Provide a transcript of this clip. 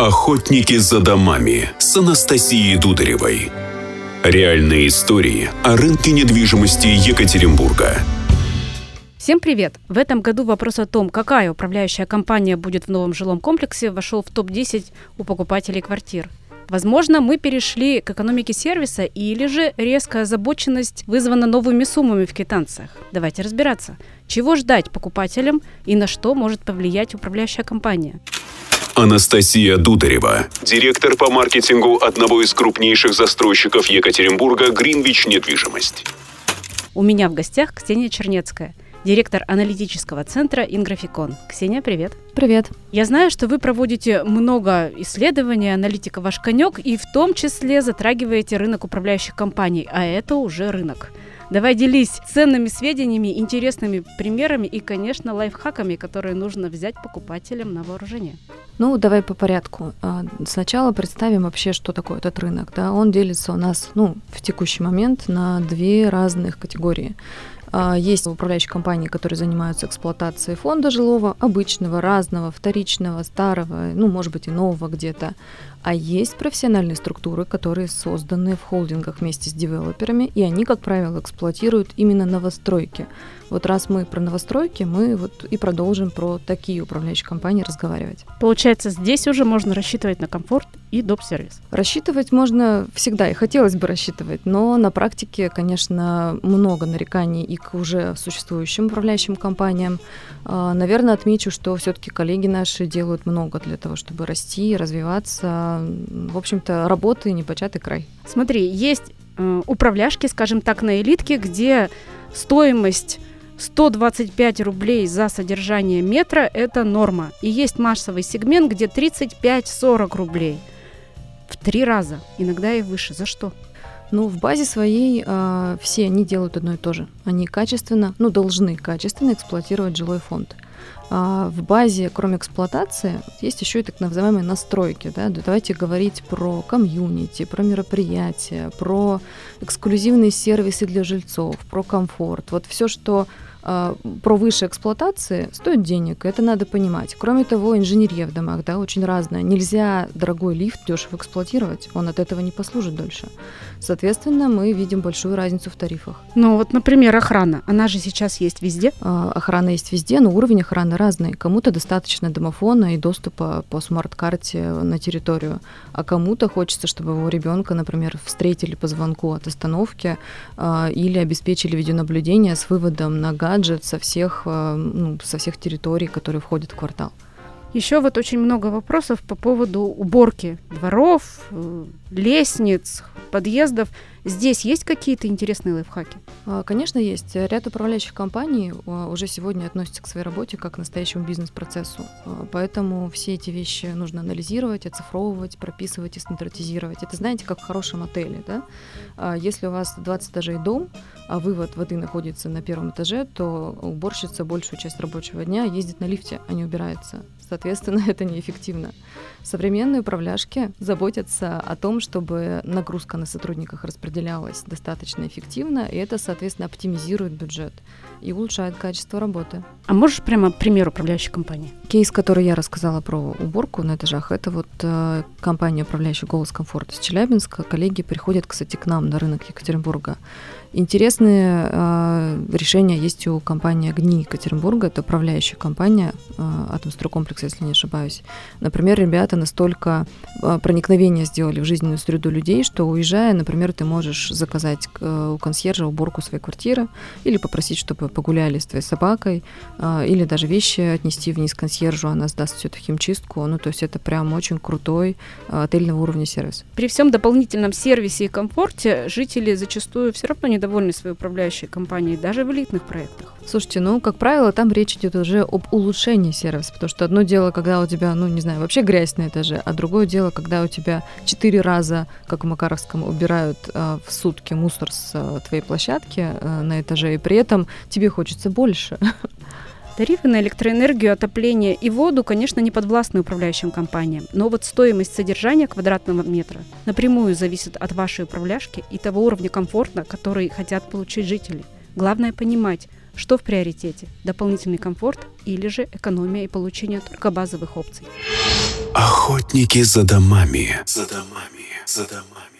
Охотники за домами с Анастасией Дударевой. Реальные истории о рынке недвижимости Екатеринбурга. Всем привет! В этом году вопрос о том, какая управляющая компания будет в новом жилом комплексе, вошел в топ-10 у покупателей квартир. Возможно, мы перешли к экономике сервиса или же резкая озабоченность вызвана новыми суммами в квитанциях. Давайте разбираться, чего ждать покупателям и на что может повлиять управляющая компания. Анастасия Дударева, директор по маркетингу одного из крупнейших застройщиков Екатеринбурга «Гринвич Недвижимость». У меня в гостях Ксения Чернецкая, директор аналитического центра «Инграфикон». Ксения, привет. Привет. Я знаю, что вы проводите много исследований, аналитика ваш конек, и в том числе затрагиваете рынок управляющих компаний, а это уже рынок. Давай делись ценными сведениями, интересными примерами и, конечно, лайфхаками, которые нужно взять покупателям на вооружение. Ну, давай по порядку. А, сначала представим вообще, что такое этот рынок. Да? Он делится у нас ну, в текущий момент на две разных категории. А, есть управляющие компании, которые занимаются эксплуатацией фонда жилого, обычного, разного, вторичного, старого, ну, может быть, и нового где-то. А есть профессиональные структуры, которые созданы в холдингах вместе с девелоперами, и они, как правило, эксплуатируют именно новостройки. Вот раз мы про новостройки, мы вот и продолжим про такие управляющие компании разговаривать. Получается, здесь уже можно рассчитывать на комфорт и доп-сервис. Рассчитывать можно всегда, и хотелось бы рассчитывать, но на практике, конечно, много нареканий и к уже существующим управляющим компаниям. А, наверное, отмечу, что все-таки коллеги наши делают много для того, чтобы расти, развиваться. В общем-то, работы непочатый край. Смотри, есть э, управляшки, скажем так, на элитке, где стоимость 125 рублей за содержание метра – это норма. И есть массовый сегмент, где 35-40 рублей. В три раза, иногда и выше. За что? Ну, в базе своей э, все они делают одно и то же. Они качественно, ну, должны качественно эксплуатировать жилой фонд. А в базе, кроме эксплуатации, есть еще и так называемые настройки. Да? Давайте говорить про комьюнити, про мероприятия, про эксклюзивные сервисы для жильцов, про комфорт. Вот все, что превыше эксплуатации стоит денег, это надо понимать. Кроме того, инженерия в домах, да, очень разная. Нельзя дорогой лифт дешево эксплуатировать, он от этого не послужит дольше. Соответственно, мы видим большую разницу в тарифах. Ну вот, например, охрана, она же сейчас есть везде? А, охрана есть везде, но уровень охраны разный. Кому-то достаточно домофона и доступа по смарт-карте на территорию, а кому-то хочется, чтобы его ребенка, например, встретили по звонку от остановки а, или обеспечили видеонаблюдение с выводом на газ гаджет со всех, э, ну, со всех территорий, которые входят в квартал. Еще вот очень много вопросов по поводу уборки дворов, э, лестниц, подъездов. Здесь есть какие-то интересные лайфхаки? А, конечно, есть. Ряд управляющих компаний а, уже сегодня относятся к своей работе как к настоящему бизнес-процессу. А, поэтому все эти вещи нужно анализировать, оцифровывать, прописывать и стандартизировать. Это, знаете, как в хорошем отеле. Да? Если у вас 20 этажей дом, а вывод воды находится на первом этаже, то уборщица большую часть рабочего дня ездит на лифте, а не убирается. Соответственно, это неэффективно. Современные управляшки заботятся о том, чтобы нагрузка на сотрудниках распределялась достаточно эффективно, и это, соответственно, оптимизирует бюджет и улучшает качество работы. А можешь прямо пример управляющей компании? Кейс, который я рассказала про уборку на этажах, это вот э, компания, управляющая «Голос комфорта» из Челябинска. Коллеги приходят, кстати, к нам на рынок Екатеринбурга Интересные э, решения есть у компании «Огни Екатеринбурга». Это управляющая компания э, Атомстройкомплекса, если не ошибаюсь. Например, ребята настолько э, проникновение сделали в жизненную среду людей, что уезжая, например, ты можешь заказать э, у консьержа уборку своей квартиры или попросить, чтобы погуляли с твоей собакой, э, или даже вещи отнести вниз консьержу, она сдаст всю эту химчистку. Ну, то есть это прям очень крутой э, отельного уровня сервис. При всем дополнительном сервисе и комфорте жители зачастую все равно не недовольны своей управляющей компанией, даже в элитных проектах. Слушайте, ну, как правило, там речь идет уже об улучшении сервиса, потому что одно дело, когда у тебя, ну, не знаю, вообще грязь на этаже, а другое дело, когда у тебя четыре раза, как в Макаровском, убирают э, в сутки мусор с э, твоей площадки э, на этаже, и при этом тебе хочется больше. Тарифы на электроэнергию, отопление и воду, конечно, не подвластны управляющим компаниям, но вот стоимость содержания квадратного метра напрямую зависит от вашей управляшки и того уровня комфорта, который хотят получить жители. Главное понимать, Что в приоритете? Дополнительный комфорт или же экономия и получение только базовых опций? Охотники за домами. За домами. За домами.